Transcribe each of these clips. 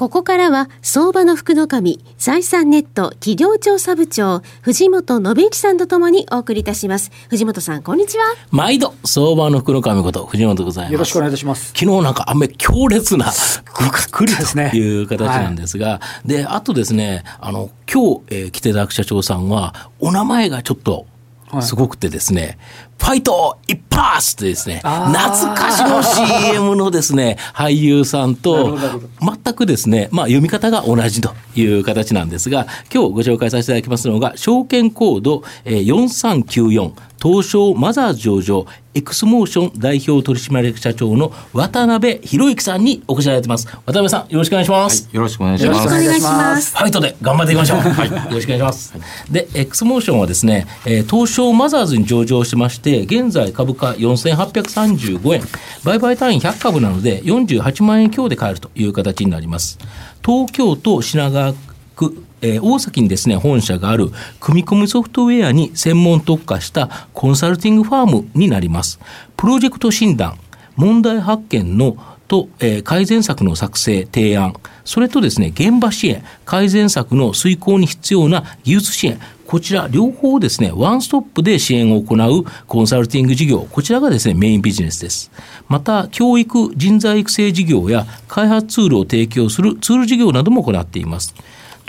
ここからは、相場の福の神、財産ネット企業調査部長、藤本信之さんとともにお送りいたします。藤本さん、こんにちは。毎度相場の袋紙こと藤本でございますよろしくお願いいたします。昨日なんか雨強烈な、びっくりですねという形なんですが、で、あとですね、あの、今日、えー来ていただく社長さんは、お名前がちょっと、はいすごくてですね、ファイト一発ってですね、懐かしの CM のですね、俳優さんと全くですね、まあ読み方が同じという形なんですが、今日ご紹介させていただきますのが、証券コードえー4394、東証マザーズ上場、エクスモーション代表取締役社長の渡辺博之さんにお越しいただいてます。渡辺さん、よろしくお願いします。よろしくお願いしよろます。しくお願いします。ファイトで頑張っていきましょう。よろしくお願いします。で、X モーションはですね、えー東証マザーズに上場しまして、現在株価4835円、売買単位100株なので、48万円強で買えるという形になります。東京都品川区えー大崎にですね本社がある組み込みソフトウェアに専門特化したコンサルティングファームになります。プロジェクト診断、問題発見のと、えー改善策の作成、提案、それとですね、現場支援、改善策の遂行に必要な技術支援、こちら両方ですね、ワンストップで支援を行うコンサルティング事業、こちらがですね、メインビジネスです。また、教育、人材育成事業や開発ツールを提供するツール事業なども行っています。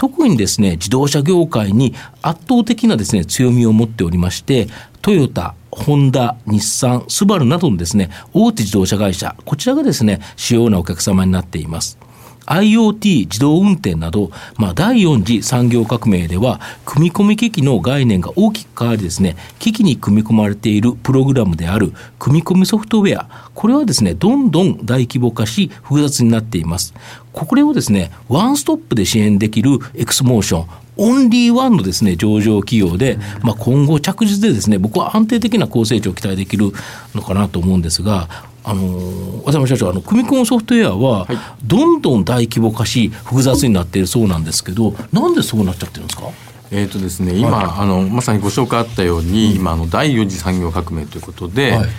特にですね、自動車業界に圧倒的なですね、強みを持っておりまして、トヨタ、ホンダ、日産、スバルなどのですね、大手自動車会社、こちらがですね、主要なお客様になっています。IoT 自動運転など、まあ、第4次産業革命では、組み込み機器の概念が大きく変わりですね、機器に組み込まれているプログラムである組み込みソフトウェア、これはですね、どんどん大規模化し、複雑になっています。これをですね、ワンストップで支援できるエクスモーション、オンリーワンのですね、上場企業で、まあ、今後着実でですね、僕は安定的な高成長を期待できるのかなと思うんですが、あのー渡辺社長、あの組み込みソフトウェアは、どんどん大規模化し、複雑になっているそうなんですけど、なんでそうなっちゃってるんですか？えっ、とですね、今、あのまさにご紹介あったように、今あの第四次産業革命ということで。はい。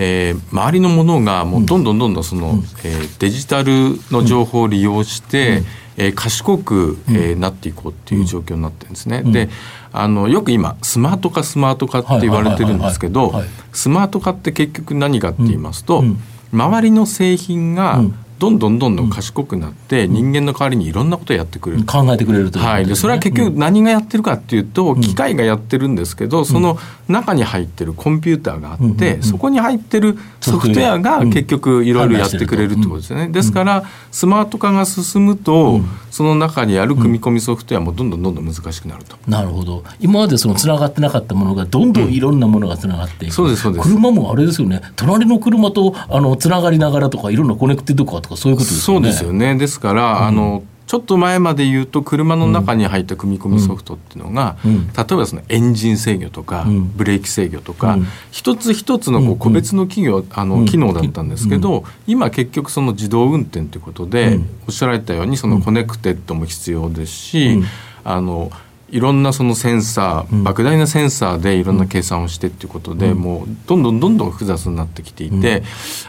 えー周りのものがもうどんどんどんどんその、えーデジタルの情報を利用して、えー賢く、えーなっていこうっていう状況になってるんですね。であのよく今スマート化スマート化って言われてるんですけどスマート化って結局何かって言いますと、うん。周りの製品がうんどんどんどんどん賢くなって、人間の代わりにいろんなことをやってくれる。考えてくれるということはい、でそれは結局何がやってるかっていうと、機械がやってるんですけど、その中に入ってるコンピューターがあって、そこに入ってるソフトウェアが結局いろいろやってくれるってことですよね。ですからスマート化が進むと、その中にある組み込みソフトウェアもどんどんどんどん難しくなると。なるほど。今までそのつながってなかったものがどんどんいろんなものがつながっていく、そうですそうです。車もあれですよね。隣の車とあのつながりながらとかいろんなコネクティッドカーとかそういうことですそうよねですよね。ですから、あのちょっと前まで言うと車の中に入った組み込みソフトっていうのが、うん。例えばそのエンジン制御とか、うん。ブレーキ制御とか、うん。一つ一つのこう個別の企業、あうん。の機能だったんですけど、今結局その自動運転ということで、うん。おっしゃられたようにそのコネクテッドも必要ですし、うん。あのいろんなそのセンサー、うん。莫大なセンサーでいろんな計算をしてっていうことで、もうどんどんどんどん複雑になってきていて、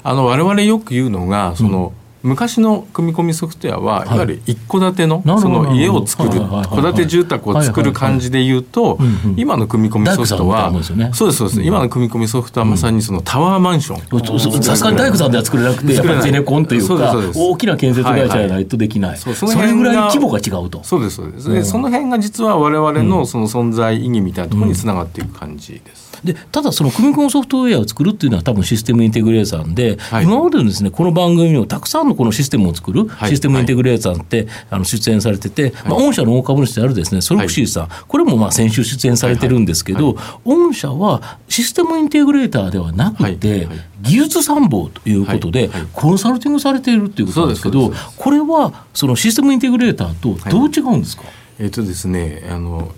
あの我々よく言うのがその、昔の組み込みソフトウェアは、い。い、わゆる一戸建てのその家を作る戸建て住宅を作る感じで言うとはいうんうん今の組み込みソフトはそうですそうです。今の組み込みソフトはまさにそのタワーマンション。さすがに大工さんでは作れなくてやっぱりゼネコンというか大きな建設会社じゃないとできない、それぐらい規模が違うと。そうですそうです、その辺が実は我々のその存在意義みたいなところにつながっていく感じです、でただその組み込むソフトウェアを作るっていうのは多分システムインテグレーターで、はい。今までのですねこの番組にもたくさんのこのシステムを作るはいシステムインテグレーターって、あの出演されてて、まあ、御社の大株主であるですねソロクシーさん、これもまあ先週出演されてるんですけど、御社はシステムインテグレーターではなくて、技術参謀ということで、コンサルティングされているっていうことなんですけどこれはそのシステムインテグレーターとどう違うんですか、えっ、とですねあの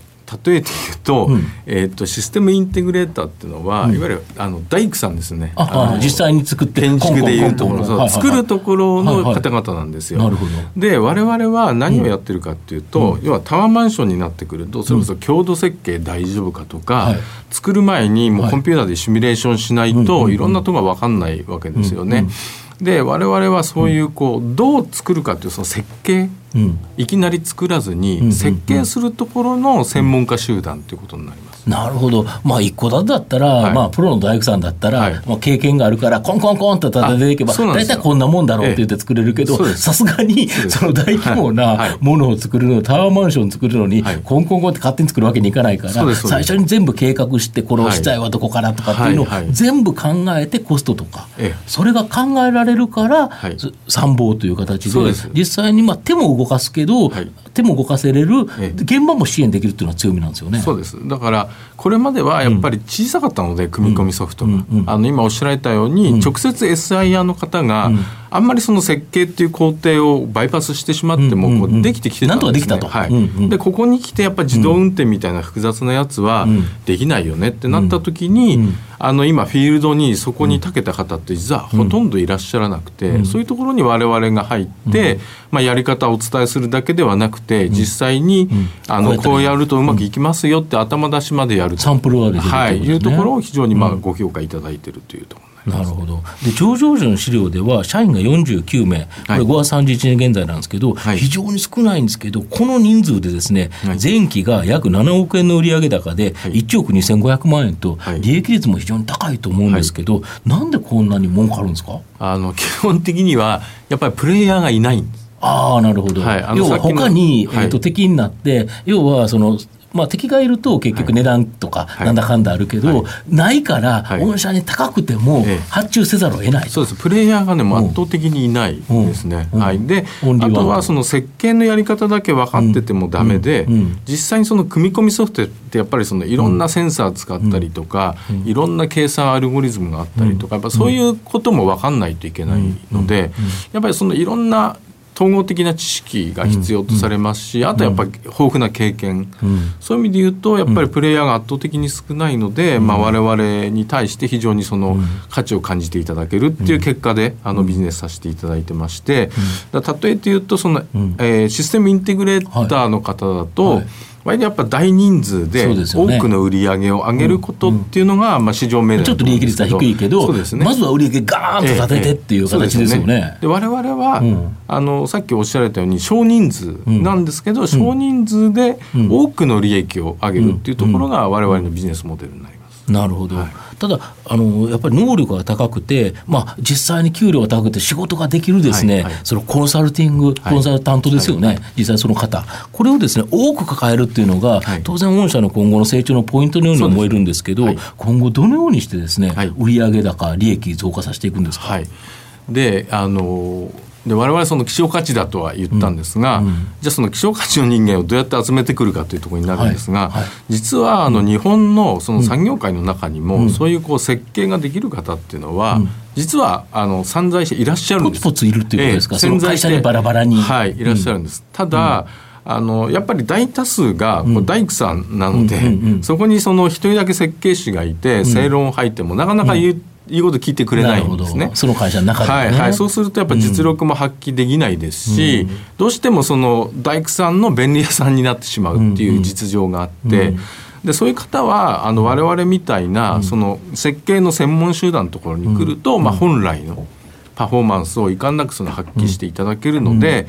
例えて言うと,、えー、とシステムインテグレーターっていうのは、いわゆるあの大工さんですね。あ実際に作って建築でいうところ作るところの方々なんですよ。なるほど。で我々は何をやってるかっていうと、要はタワーマンションになってくるとそれこそ強度設計大丈夫かとか、作る前にもうコンピューターでシミュレーションしないと、いろんなところが分かんないわけですよね。で我々はそういうこうどう作るかっていうその設計、うん、いきなり作らずに設計するところの専門家集団ということになります。なるほど、まあ、一戸建てだったら、はい、まあ、プロの大工さんだったら、はい、まあ、経験があるから、コンコンコンと立てていけば、大体こんなもんだろうって言って作れるけど、さすがにその大規模なものを作るの、タワーマンション作るのに、コンコンコンって勝手に作るわけにいかないから、最初に全部計画して、この資材はどこからとかっていうのを全部考えて、コストとか、それが考えられるから、参謀という形で、実際にまあ手も動かすけど、手も動かせれる、現場も支援できるっていうのは強みなんですよね。そうです。だからこれまではやっぱり小さかったので、組み込みソフトが、あの今おっしゃられたように、直接 SIR の方が、あんまりその設計っていう工程をバイパスしてしまっても、こうできてきてたんですね。はい、でここに来てやっぱり自動運転みたいな複雑なやつはできないよねってなった時に、あの今フィールドにそこに長けた方って実はほとんどいらっしゃらなくて、そういうところに我々が入って、まあ、やり方をお伝えするだけではなくて実際に、あのこうやるとうまくいきますよって頭出しまでやるサンプルははい、いうところを非常にまあご評価いただいているというところ。なるほど。で上場時の資料では社員が49名、これ5月31日現在なんですけど、はい、非常に少ないんですけど、この人数でですね、はい、前期が約7億円の売上高で1億2500万円と、利益率も非常に高いと思うんですけど、はい、なんでこんなに儲かるんですか？あの基本的には、やっぱりプレイヤーがいないんです。ああなるほど、はい、要は他に、えーと敵になって、要はそのまあ、敵がいると結局値段とかなんだかんだあるけど、ないから、御社に高くても発注せざるを得ない、そうです。プレイヤーがねもう圧倒的にいないですね、はい、であとはその設計のやり方だけ分かっててもダメで、実際にその組み込みソフトってやっぱりそのいろんなセンサー使ったりとか、いろんな計算アルゴリズムがあったりとかやっぱそういうことも分かんないといけないので、やっぱりそのいろんな統合的な知識が必要とされますし、あとやっぱり豊富な経験、そういう意味で言うとやっぱりプレイヤーが圧倒的に少ないので、まあ、我々に対して非常にその価値を感じていただけるっていう結果であのビジネスさせていただいてまして、例えて言うとその、えー、システムインテグレーターの方だと、はい割にやっぱ大人数で多くの売り上げを上げることっていうのが、まあ市場命題ちょっと利益率は低いけど、ね、まずは売り上げガーンと立ててっていう形ですよね。で、我々は、あのさっきおっしゃられたように少人数なんですけど、少人数で多くの利益を上げるっていうところが我々のビジネスモデルになります。なるほど、はい、ただあの、やっぱり能力が高くて、まあ、実際に給料が高くて、仕事ができるですね、はいはい、そのコンサルティング、コンサルタントですよね、はい、実際その方、これをですね多く抱えるっていうのが、当然、御社の今後の成長のポイントのように思えるんですけど、今後、どのようにしてですね、売上高、利益増加させていくんですか？であので我々その希少価値だとは言ったんですが、うん。うん、じゃあその希少価値の人間をどうやって集めてくるかというところになるんですが、はい。はい、実はあの日本のその産業界の中にも、そういうこう設計ができる方っていうのは、実はあの散在していらっしゃるんです。ポツポツいるっていうことですか、えー、潜在してバラバラに。はい、いらっしゃるんです。ただ、あのやっぱり大多数がこう大工さんなので、そこにその一人だけ設計士がいて正論を吐いてもなかなか言う、言うこと聞いてくれないんですね。その会社の中で、ね、はいはい。そうするとやっぱ実力も発揮できないですし、うん、どうしてもその大工さんの便利屋さんになってしまうっていう実情があって。うん。うんでそういう方はあの我々みたいな、その設計の専門集団のところに来ると、まあ、本来のパフォーマンスをいかんなくその発揮していただけるので、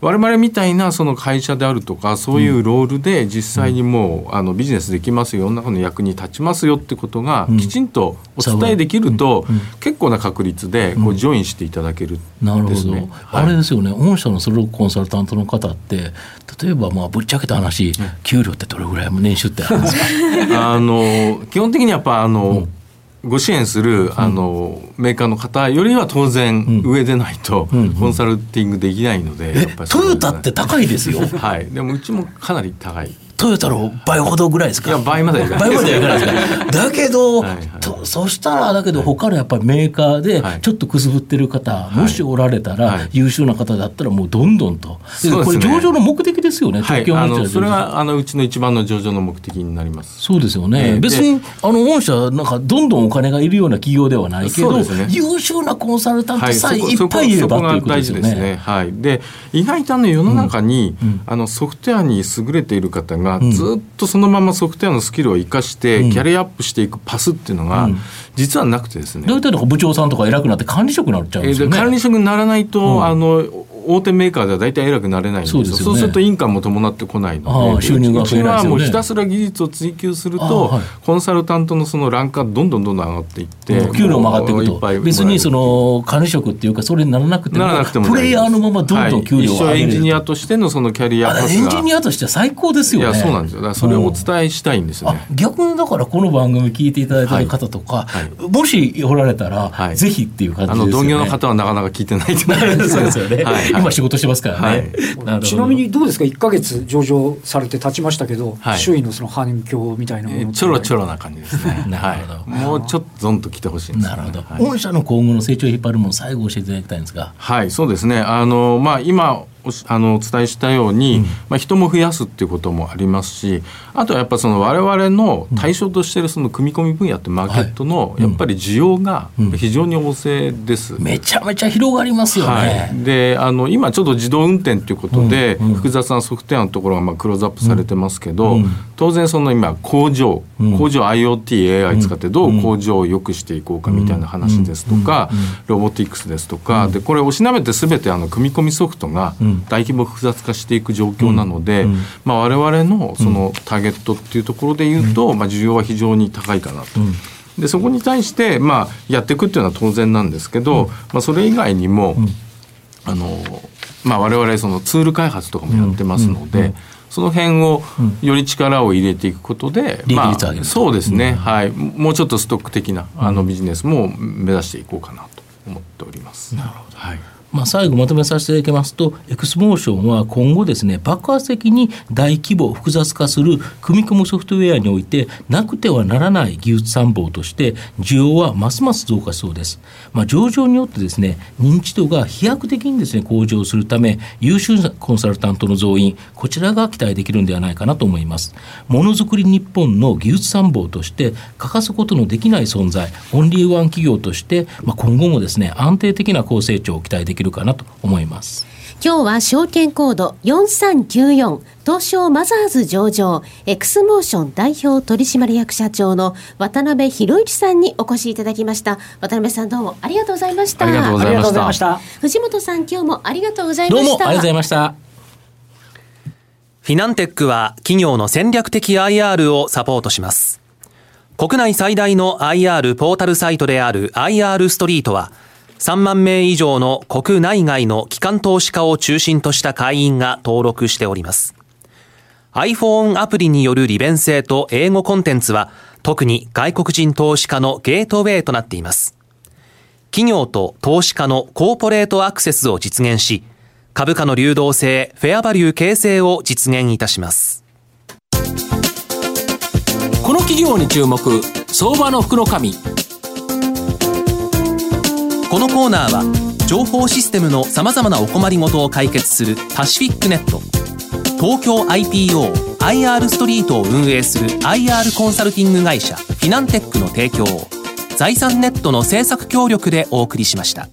我々みたいなその会社であるとかそういうロールで実際にもうあのビジネスできますよ世の中の役に立ちますよってことがきちんとお伝えできると結構な確率でこうジョインしていただける、なるほど、あれですよね御社のソロコンサルタントの方って例えばまあぶっちゃけた話、給料ってどれぐらい年収ってあるんですか？あの基本的にやっぱあの、ご支援するあの、メーカーの方よりは当然上でないとコンサルティングできないので、トヨタって高いですよ。はい。でもうちもかなり高いトヨタの倍ほどぐらいですか？いや倍まではいかない倍まではいかないですか？だけど、はいはい。とそしたらだけど他のやっぱりメーカーではい。ちょっとくすぶってる方、もしおられたら、はい。優秀な方だったらもうどんどんと、でそうですね。これ上場の目的ですよね、はい、あのそれはあのうちの一番の上場の目的になります。そうですよね、ええ。別にあの御社、なんかどんどんお金がいるような企業ではないけど、ね。優秀なコンサルタントさえいっぱいいればそこということですよね。ね。はい。で、意外とあの世の中に、あのソフトウェアに優れている方が、ずっとそのままソフトウェアのスキルを生かして、キャリアアップしていくパスっていうのが、実はなくてですね。大体なんか部長さんとか偉くなって管理職になっちゃうんえーですよね。で管理職にならないと、うん。あの大手メーカーでは大体偉くなれないんですよ。そうですよね。そうするとインカムも伴ってこないあのであ収入が増えないですよね。うちはもうひたすら技術を追求すると、はい。コンサルタントのそのランクがどんどんどんどん上がっていって、お給料も上がっていくと。別にその管理職っていうかそれにならなくてもならなくてもプレイヤーのままどんどん給料を上げれる、はいエンジニアとしてのそのキャリアあパスがエンジニアとしては最高ですよね。いやそうなんですよ。だからそれをお伝えしたいんですよね、あ逆にだからこの番組聞いていただいてる方とか、はいもしおられたら、はい。ぜひっていう感じあですよね。の同業の方はなかなか聞いてないと思います。そうですよね、はい。今仕事してますからね。はい。ちなみにどうですか？1か月上場されて経ちましたけど、はい。周囲のその反響みたいなものって。ちょろちょろな感じですね。なるほど。はい、もうちょっとゾンと来てほしいんです。よねなるほど、はい。御社の今後の成長を引っ張るもの最後教えていただきたいんですが。はい、そうですね。あの、まあ、今、あの、お伝えしたように、まあ、人も増やすっていうこともありますし、あとはやっぱその我々の対象としているその組み込み分野ってマーケットの、やっぱり需要が非常に旺盛です。めちゃめちゃ広がりますよね。はい、であの今ちょっと自動運転ということで、複雑なソフトウェアのところがまあクローズアップされてますけど、当然その今工場、工場 IoTAI 使ってどう工場を良くしていこうかみたいな話ですとか、ロボティクスですとか、でこれをしなめて全てあの組み込みソフトが大規模複雑化していく状況なので、まあ、我々のそのターゲットっていうところで言うと、まあ、需要は非常に高いかなと。でそこに対して、まあ、やっていくっていうのは当然なんですけど、まあ、それ以外にも、あのまあ、我々そのツール開発とかもやってますので、その辺をより力を入れていくことで、利益まあ、そうですね、はい、もうちょっとストック的なあのビジネスも目指していこうかなと思っております。なるほど、はいまあ、最後まとめさせていただきますと、エクスモーションは今後ですね、爆発的に大規模、複雑化する組み込むソフトウェアにおいて、なくてはならない技術参謀として、需要はますます増加しそうです。まあ、上場によってですね、認知度が飛躍的にですね、向上するため、優秀なコンサルタントの増員、こちらが期待できるんではないかなと思います。ものづくり日本の技術参謀として、欠かすことのできない存在、オンリーワン企業として、まあ、今後もですね、安定的な高成長を期待できるかなと思います。今日は証券コード4394東証マザーズ上場エクスモーション代表取締役社長の渡辺博之さんにお越しいただきました渡辺さんどうもありがとうございましたありがとうございましましたた。藤本さん今日もありがとうございましたどうもありがとうございました。フィナンテックは企業の戦略的 IR をサポートします。国内最大の IR ポータルサイトである IR ストリートは、3万名以上の国内外の機関投資家を中心とした会員が登録しております。iPhone アプリによる利便性と英語コンテンツは、特に外国人投資家のゲートウェイとなっています。企業と投資家のコーポレートアクセスを実現し、株価の流動性、フェアバリュー形成を実現いたします。この企業に注目、相場の福の神。このコーナーは情報システムのさまざまなお困りごとを解決するパシフィックネット東京 IPO IR ストリートを運営する IR コンサルティング会社フィナンテックの提供を財産ネットの政策協力でお送りしました。